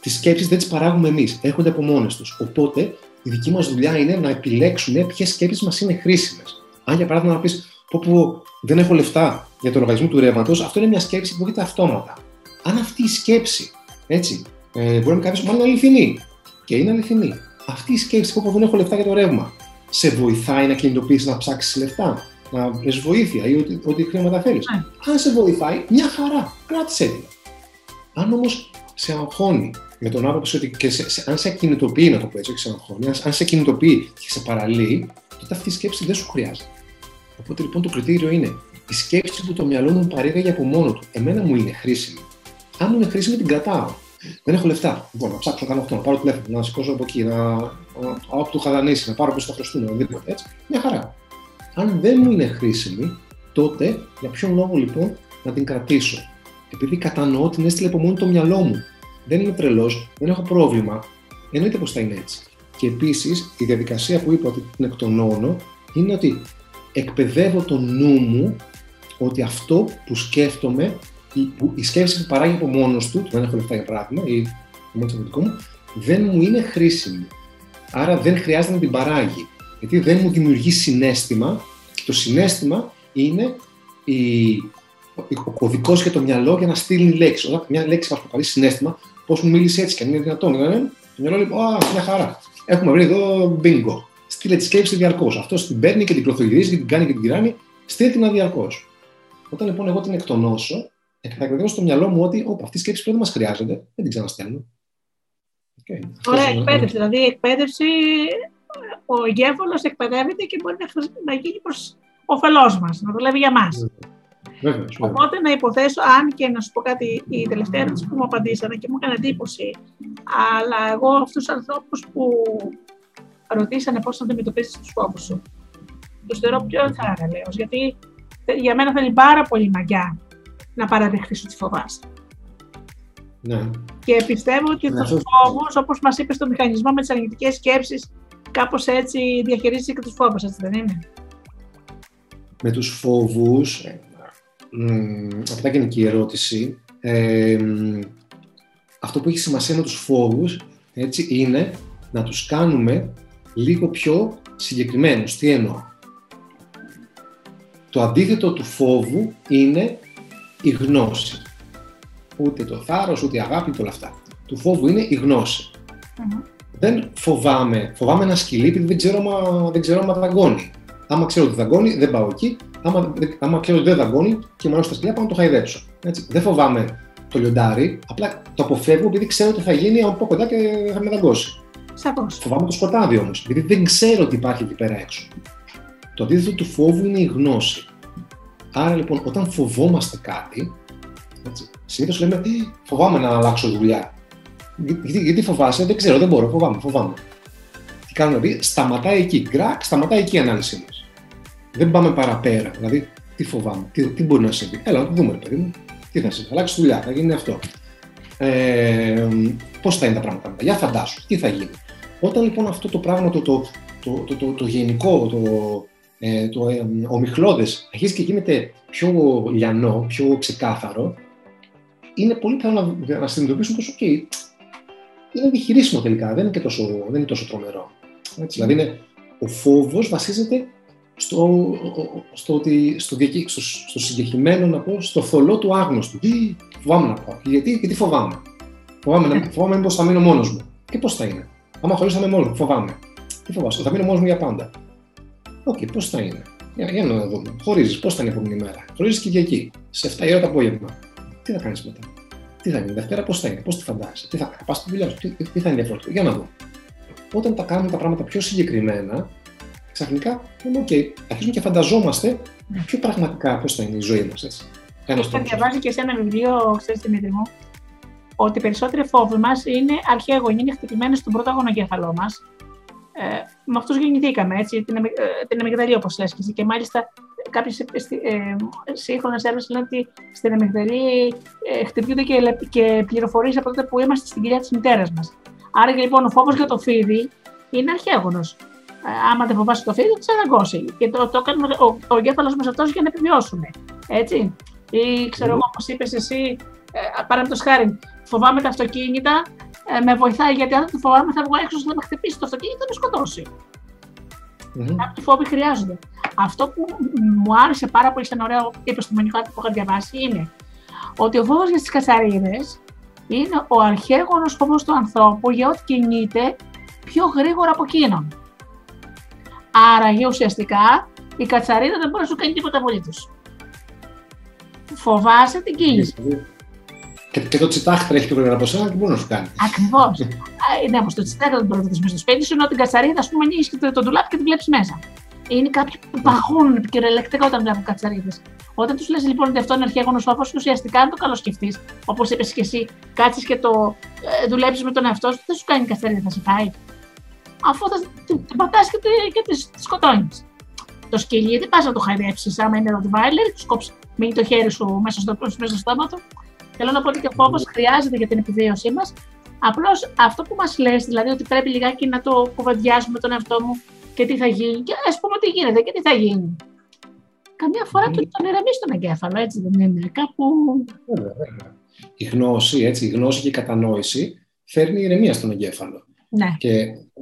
S2: τις σκέψεις δεν τις παράγουμε εμείς, έρχονται από μόνες τους. Οπότε η δική μας δουλειά είναι να επιλέξουμε ποιες σκέψεις μας είναι χρήσιμες. Αν για παράδειγμα να πεις, πω, πω δεν έχω λεφτά για το λογαριασμό του ρεύματος, αυτό είναι μια σκέψη που έρχεται αυτόματα. Αν αυτή η σκέψη, έτσι, ε, μπορεί να κάποιος μάλλον είναι αληθινή και είναι αληθινή. Αυτή η σκέψη, πω, πω δεν έχω λεφτά για το ρεύμα, σε βοηθάει να κινητοποιήσεις να ψάξεις λεφτά, να βρεις βοήθεια ή ό,τι, ό,τι χρήματα θέλεις. Ναι. Αν σε βοηθάει, μια χαρά, κράτησε την. Αν όμως σε αγχώνει με τον άποψη ότι και σε, σε, αν σε κινητοποιεί, να το πω έτσι, όχι σε αγχώνει, αν, αν σε κινητοποιεί και σε παραλύει, τότε αυτή η σκέψη δεν σου χρειάζεται. Οπότε λοιπόν το κριτήριο είναι η σκέψη που το μυαλό μου παρήγαγε από μόνο του. Εμένα μου είναι χρήσιμη. Αν μου είναι χρήσιμη, την κρατάω. Δεν έχω λεφτά. Λοιπόν, να ψάξω να κάνω αυτό, να πάρω τηλέφωνο, να σηκώσω από εκεί, να πάω του χαδανίσει, να πάρω πίσω τα χρωστούμενα, οτιδήποτε έτσι. Μια χαρά. Αν δεν μου είναι χρήσιμη, τότε για ποιον λόγο λοιπόν να την κρατήσω; Επειδή κατανοώ την έστειλε από μόνο το μυαλό μου. Δεν είμαι τρελός, δεν έχω πρόβλημα. Εννοείται πως θα είναι έτσι. Και επίσης η διαδικασία που είπα ότι την εκτονώνω είναι ότι εκπαιδεύω το νου μου ότι αυτό που σκέφτομαι, η, η σκέψη που παράγει από μόνος του, δεν έχω λεφτά για παράδειγμα, ή το μόνο μου, δεν μου είναι χρήσιμη. Άρα δεν χρειάζεται να την παράγει. Γιατί δεν μου δημιουργεί συνέστημα και το συνέστημα είναι η, ο κωδικός για το μυαλό για να στείλει λέξη. Όταν μια λέξη μας προκαλεί συνέστημα, πώς μου μίλησε έτσι και αν είναι δυνατόν. Δηλαδή, το μυαλό λέει: Α, μια χαρά. Έχουμε βρει εδώ μπίνγκο. Στείλε τη σκέψη διαρκώς. Αυτός την παίρνει και την προθογυρίζει και την κάνει και την κυράνει. Στείλε την διαρκώ. Όταν λοιπόν εγώ την εκτονώσω, θα εκπαιδεύω στο μυαλό μου ότι αυτή η σκέψη πλέον δεν μας χρειάζεται, δεν την ξαναστέλνω.
S1: Okay. Ωραία εκπαίδευση. Δηλαδή η εκπαίδευση, ο εγκέφαλο εκπαιδεύεται και μπορεί να, να γίνει προς όφελός μας, να δουλεύει για μας. Οπότε να υποθέσω, αν και να σου πω κάτι, η τελευταία ερώτηση που μου απαντήσανε και μου έκανε εντύπωση, αλλά εγώ αυτούς τους ανθρώπους που ρωτήσανε πώς να αντιμετωπίσεις τους φόβους σου, τους θεωρώ πιο θαραλέω, γιατί για μένα θέλει πάρα πολύ μαγιά να παραδεχθεί ότι φοβάσαι.
S2: Ναι.
S1: Και πιστεύω ότι ναι, τους φόβους, όπως μας είπες στο μηχανισμό με τις αρνητικές σκέψεις, κάπως έτσι διαχειρίζεσαι και τους φόβους, έτσι δεν είναι;
S2: Με τους φόβους, αυτά είναι και η ερώτηση. Ε, αυτό που έχει σημασία με τους φόβους έτσι, είναι να τους κάνουμε λίγο πιο συγκεκριμένους. Τι εννοώ; Το αντίθετο του φόβου είναι η γνώση. Ούτε το θάρρος, ούτε η αγάπη, ούτε όλα αυτά. Του φόβου είναι η γνωση Δεν φοβάμαι, φοβάμαι ένα σκυλί επειδή δεν ξέρω μα, δεν ξέρω μα δαγκώνει. Άμα ξέρω ότι δαγκώνει, δεν πάω εκεί. Άμα, άμα ξέρω ότι δεν δαγκώνει και μου στα σκυλιά, πάω να το χαϊδέψω. Έτσι. Δεν φοβάμαι το λιοντάρι, απλά το αποφεύγω επειδή ξέρω ότι θα γίνει από κοντά και θα με δαγκώσει.
S1: Σαφώς.
S2: Φοβάμαι το σκοτάδι όμως, επειδή δεν ξέρω τι υπάρχει εκεί πέρα έξω. Το αντίθετο του φόβου είναι η γνώση. Άρα λοιπόν, όταν φοβόμαστε κάτι, συνήθως λέμε φοβάμαι να αλλάξω δουλειά. Γιατί, γιατί φοβάσαι, δεν ξέρω, δεν μπορώ, φοβάμαι, φοβάμαι. Τι κάνουμε, δηλαδή, σταματάει εκεί, γκρακ, σταματάει εκεί η ανάλυση μας. Δεν πάμε παραπέρα. Δηλαδή, τι φοβάμαι, τι, τι μπορεί να συμβεί. Έλα, να το δούμε, παιδί μου. Τι θα συμβεί, αλλάξεις δουλειά, θα γίνει αυτό. Ε, Πώς θα είναι τα πράγματα μετά, για φαντάσου, τι θα γίνει. Όταν λοιπόν αυτό το πράγμα, το, το, το, το, το, το γενικό, το, ε, το ε, ομιχλώδες αρχίζει και γίνεται πιο λιανό, πιο ξεκάθαρο, είναι πολύ πιθανό να, να συνειδητοποιήσουν πως, OK, είναι διχειρίσιμο τελικά, δεν είναι, και τόσο, δεν είναι τόσο τρομερό. Έτσι, δηλαδή, είναι, ο φόβος βασίζεται στο, στο, ότι, στο, στο, στο συγκεκριμένο, να πω, στο θολό του άγνωστου. Τι φοβάμαι να πω, γιατί, γιατί φοβάμαι; Φοβάμαι, φοβάμαι μήπως θα μείνω μόνος μου. Και πώς θα είναι; Άμα χωρίσαμε μόνος μου, φοβάμαι. Τι φοβάσαι, θα μείνω μόνος μου για πάντα. OK, okay, πώς θα είναι; Για, για να δούμε. Χωρίζεις, πώς θα είναι η επόμενη μέρα; Χωρίζεις Κυριακή, σε 7 η ώρα το απόγευμα. Τι θα κάνεις μετά; Τι θα είναι, Δευτέρα πώς θα είναι, πώς τη φαντάζεσαι, τι θα κάνει, πας στη δουλειά σου, τι, τι θα είναι διαφορετικό; Για να δούμε. Όταν τα κάνουμε τα πράγματα πιο συγκεκριμένα, ξαφνικά λέμε: OK, αρχίζουμε και φανταζόμαστε πιο πραγματικά πώς θα είναι η ζωή μας.
S1: Είχα διαβάσει και σε ένα βιβλίο, ξέρεις Δημήτρη μου, ότι οι περισσότεροι φόβοι μας είναι αρχαίγονοι, είναι χτυπημένοι στον πρώτο αγωνοκέφαλό μας ε, με αυτούς γεννηθήκαμε, έτσι, την, ε, την αμυγδαλή όπως λες και Και μάλιστα κάποιε ε, σύγχρονες έρευνες λένε ότι στην αμυγδαλή ε, χτυπιούνται και, και πληροφορίες από τότε που είμαστε στην κοιλιά της μητέρας μας. Άρα λοιπόν ο φόβος για το φίδι είναι αρχαίγονο. Ε, άμα δεν φοβάσαι το φίδι, θα αναγκώσει. Και το, το έκανε ο, ο, ο εγκέφαλος μας αυτός για να επιβιώσουμε. Έτσι. Ή ξέρω εγώ, όπως είπες εσύ, ε, παραδείγματο χάρη, φοβάμαι τα αυτοκίνητα, ε, με βοηθάει γιατί αν το φοβάμαι θα βγω έξω να με χτυπήσει το αυτοκίνητο και θα με σκοτώσει. Mm-hmm. Κάποιοι φόβοι χρειάζονται. Αυτό που μου άρεσε πάρα πολύ σαν ωραίο επιστημονικό που είχα διαβάσει είναι ότι ο φόβος για τις κατσαρίδες είναι ο αρχαίγονος φόβος του ανθρώπου για ό,τι κινείται πιο γρήγορα από εκείνον. Άρα ουσιαστικά η κατσαρίδα δεν μπορεί να σου κάνει τίποτα απολύτω. Φοβάσαι την κίνηση.
S2: Και, και το τσιτάχ τρέχει πιο γρήγορα από εσένα και μπορεί να σου κάνει.
S1: Ακριβώς. ναι, όμως το τσιτάχ δεν μπορεί να το στο σπίτι σου, ενώ την κατσαρίδα, ας πούμε, ανοίγεις το, το ντουλάπι και την βλέπεις μέσα. Είναι κάποιοι που παγώνουν κυριολεκτικά όταν βλέπουν κατσαρίδες. Όταν τους λες λοιπόν ότι αυτό είναι αρχαίγονο φόβο, ουσιαστικά αν το καλοσκεφτείς, όπως είπες και εσύ, κάτσεις και το ε, δουλέψεις με τον εαυτό σου, δεν σου κάνει κατσαρίδα, θα σε φάει. Αφού θα την πατάς και, και τη σκοτώνεις. Το σκυλί δεν πας να το χαϊδέψεις, άμα είναι ροτβάιλερ, του κόψει μείνει το χέρι σου μέσα στο, μέσα στο στόμα του Θέλω να πω ότι και ο φόβος χρειάζεται για την επιβίωσή μας. Απλώς αυτό που μας λες, δηλαδή ότι πρέπει λιγάκι να το κουβεντιάσουμε τον εαυτό μου και τι θα γίνει, και ας πούμε τι γίνεται και τι θα γίνει. Καμιά φορά mm. τον ηρεμεί στον εγκέφαλο, έτσι δεν είναι. Κάπου.
S2: Η γνώση, έτσι, η γνώση και η κατανόηση φέρνει ηρεμία στον εγκέφαλο.
S1: Ναι.
S2: Και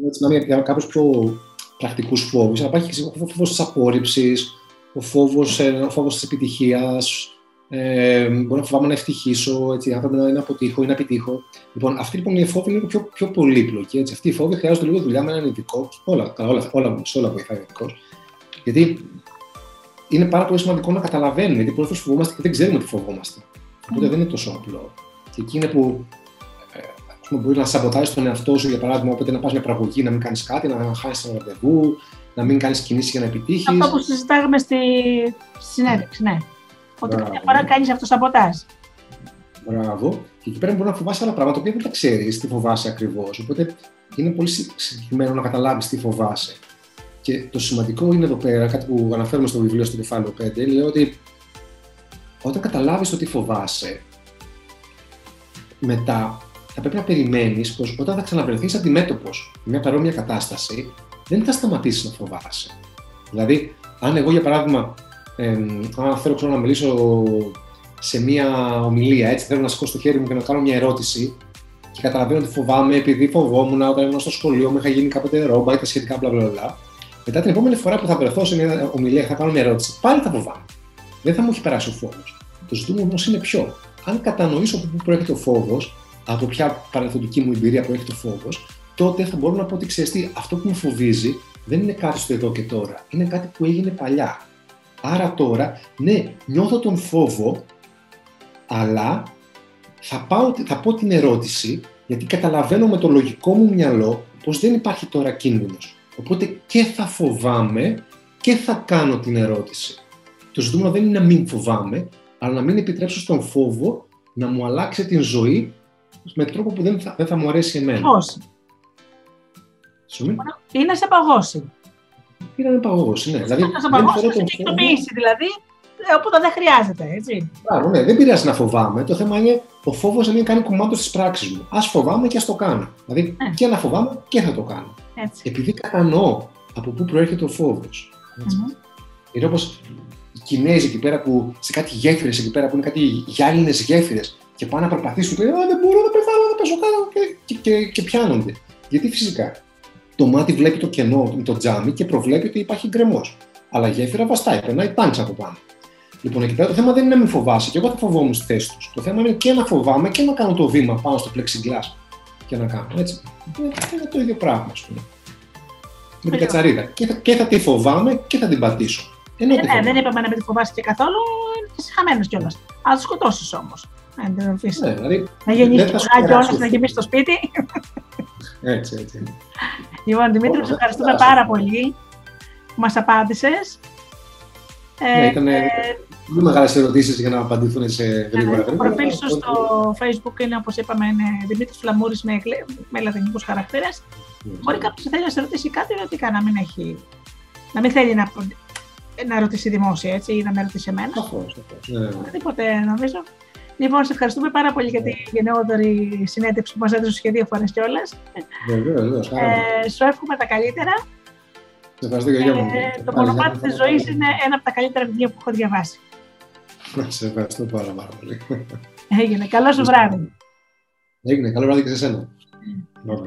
S2: έτσι, να μην κάποιου πιο πρακτικούς φόβους, υπάρχει ο φόβος της απόρριψης, ο φόβος της επιτυχίας, ε, μπορεί να φοβάμαι να ευτυχήσω, έτσι, αν να, να αποτύχω ή να επιτύχω. Λοιπόν, αυτή λοιπόν η φόβη είναι πιο, πιο πολύπλοκη. Έτσι. Αυτή η φόβη χρειάζεται λίγο δουλειά με έναν ειδικό. Όλα, όλα, όλα, σε όλα βοηθάει ο ειδικός. Γιατί είναι πάρα πολύ σημαντικό να καταλαβαίνουμε, γιατί πολλές φορές φοβόμαστε και δεν ξέρουμε τι φοβόμαστε. Οπότε δεν είναι τόσο απλό. Και εκεί είναι που ε, μπορεί να σαμποτάζει τον εαυτό σου, για παράδειγμα, όποτε να πας μια πραγωγή, να μην κάνεις κάτι, να χάσεις ένα ραντεβού, να μην κάνεις κινήσεις για να επιτύχεις.
S1: Αυτό που συζητάγαμε στη συνέντευξη, ναι. Ότι κάποια φορά κάνεις αυτοσαμποτάζ.
S2: Μπράβο. Και εκεί πέρα μπορεί να φοβάσαι άλλα πράγματα, τα οποία δεν τα ξέρεις τι φοβάσαι ακριβώς. Οπότε είναι πολύ συγκεκριμένο να καταλάβεις τι φοβάσαι. Και το σημαντικό είναι εδώ πέρα, κάτι που αναφέρουμε στο βιβλίο στο κεφάλαιο 5, λέει ότι όταν καταλάβεις το τι φοβάσαι, μετά θα πρέπει να περιμένεις πως όταν θα ξαναβρεθείς αντιμέτωπος με μια παρόμοια κατάσταση, δεν θα σταματήσεις να φοβάσαι. Δηλαδή, αν εγώ για παράδειγμα ε, αν θέλω ξέρω, να μιλήσω σε μια ομιλία, έτσι θέλω να σηκώσω το χέρι μου και να κάνω μια ερώτηση και καταλαβαίνω ότι φοβάμαι επειδή φοβόμουν όταν ήμουν στο σχολείο, μου είχα γίνει κάποτε ρόμπα ή τα σχετικά μπλα μπλα Μετά την επόμενη φορά που θα βρεθώ σε μια ομιλία και θα κάνω μια ερώτηση, πάλι θα φοβάμαι. Δεν θα μου έχει περάσει ο φόβος. Το ζητούμενο όμως είναι ποιο. Αν κατανοήσω από πού προέρχεται ο φόβος, από ποια παρελθοντική μου εμπειρία προέρχεται ο φόβος, τότε θα μπορώ να πω ότι ξέρεις αυτό που με φοβίζει δεν είναι κάτι στο εδώ και τώρα. Είναι κάτι που έγινε παλιά. Άρα τώρα, ναι, νιώθω τον φόβο, αλλά θα, πάω, θα πω την ερώτηση, γιατί καταλαβαίνω με το λογικό μου μυαλό πως δεν υπάρχει τώρα κίνδυνος. Οπότε και θα φοβάμαι και θα κάνω την ερώτηση. Το ζητούμενο δεν είναι να μην φοβάμαι, αλλά να μην επιτρέψω στον φόβο να μου αλλάξει την ζωή με τρόπο που δεν θα, δεν θα μου αρέσει εμένα.
S1: Πώς. Ή να σε παγώσει
S2: πήραν παγώσει. Ναι. Δηλαδή,
S1: να παγώσει, δηλαδή, ε, οπότε δεν χρειάζεται, έτσι.
S2: Άρα, ναι, δεν πειράζει να φοβάμαι. Το θέμα είναι ο φόβος να μην κάνει κομμάτι τη πράξη μου. Α φοβάμαι και ας το κάνω. Δηλαδή, ναι. και να φοβάμαι και θα το κάνω.
S1: Έτσι.
S2: Επειδή κατανοώ από πού προέρχεται ο φόβος. Είναι όπως οι Κινέζοι εκεί πέρα που σε κάτι γέφυρες εκεί πέρα που είναι κάτι γυάλινες γέφυρες και πάνε να περπατήσουν και λένε Α, δεν μπορώ να πεθάνω, να πέσω κάτω και, και, και, και πιάνονται. Γιατί φυσικά το μάτι βλέπει το κενό με το τζάμι και προβλέπει ότι υπάρχει γκρεμός. Αλλά η γέφυρα βαστάει, περνάει τάγκ από πάνω. Λοιπόν, εκεί πέρα το θέμα δεν είναι να μην φοβάσαι. Και εγώ θα φοβόμουν στη θέση τους. Το θέμα είναι και να φοβάμαι και να κάνω το βήμα πάνω στο plexiglass και να κάνω. Έτσι. Είναι το ίδιο πράγμα, ας πούμε. Με την κατσαρίδα. Και θα, και θα τη φοβάμαι και θα την πατήσω.
S1: Ενώ ε, ναι, δεν είπαμε να μην τη φοβάσαι και καθόλου, είσαι χαμένος κιόλας. Αλλά το σκοτώσεις όμως. Ναι, δηλαδή, να γεννήσεις κιόλα, να γεμίσεις το σπίτι.
S2: Έτσι, έτσι.
S1: Λοιπόν, Δημήτρη, σε ευχαριστούμε πάρα πολύ που μας απάντησες.
S2: Ναι, ήταν ε, πολύ μεγάλες ερωτήσεις για να απαντηθούν σε γρήγορα.
S1: Το προφίλ σου στο Facebook είναι, όπως είπαμε, είναι Δημήτρης Φλαμούρης με, με λατινικούς χαρακτήρες. Μπορεί κάποιος να θέλει να σε ρωτήσει κάτι ερωτικά, να μην, έχει, να μην θέλει να, να ρωτήσει δημόσια έτσι, ή να με ρωτήσει εμένα.
S2: Σαφώς. Ναι.
S1: Τίποτε νομίζω. Λοιπόν, σε ευχαριστούμε πάρα πολύ για την γενναιόδορη συνέντευξη που μας έδωσε και δύο φορές κιόλας.
S2: Βεβαίω,
S1: ε, Σου εύχομαι τα καλύτερα.
S2: Σε ευχαριστώ και για
S1: ε, Το μονοπάτι της ζωής είναι ένα από τα καλύτερα βιβλία που έχω διαβάσει.
S2: Σε ευχαριστώ πάρα, πάρα πολύ.
S1: Έγινε. Καλό σου βράδυ.
S2: Έγινε. Καλό βράδυ και σε σένα. Mm.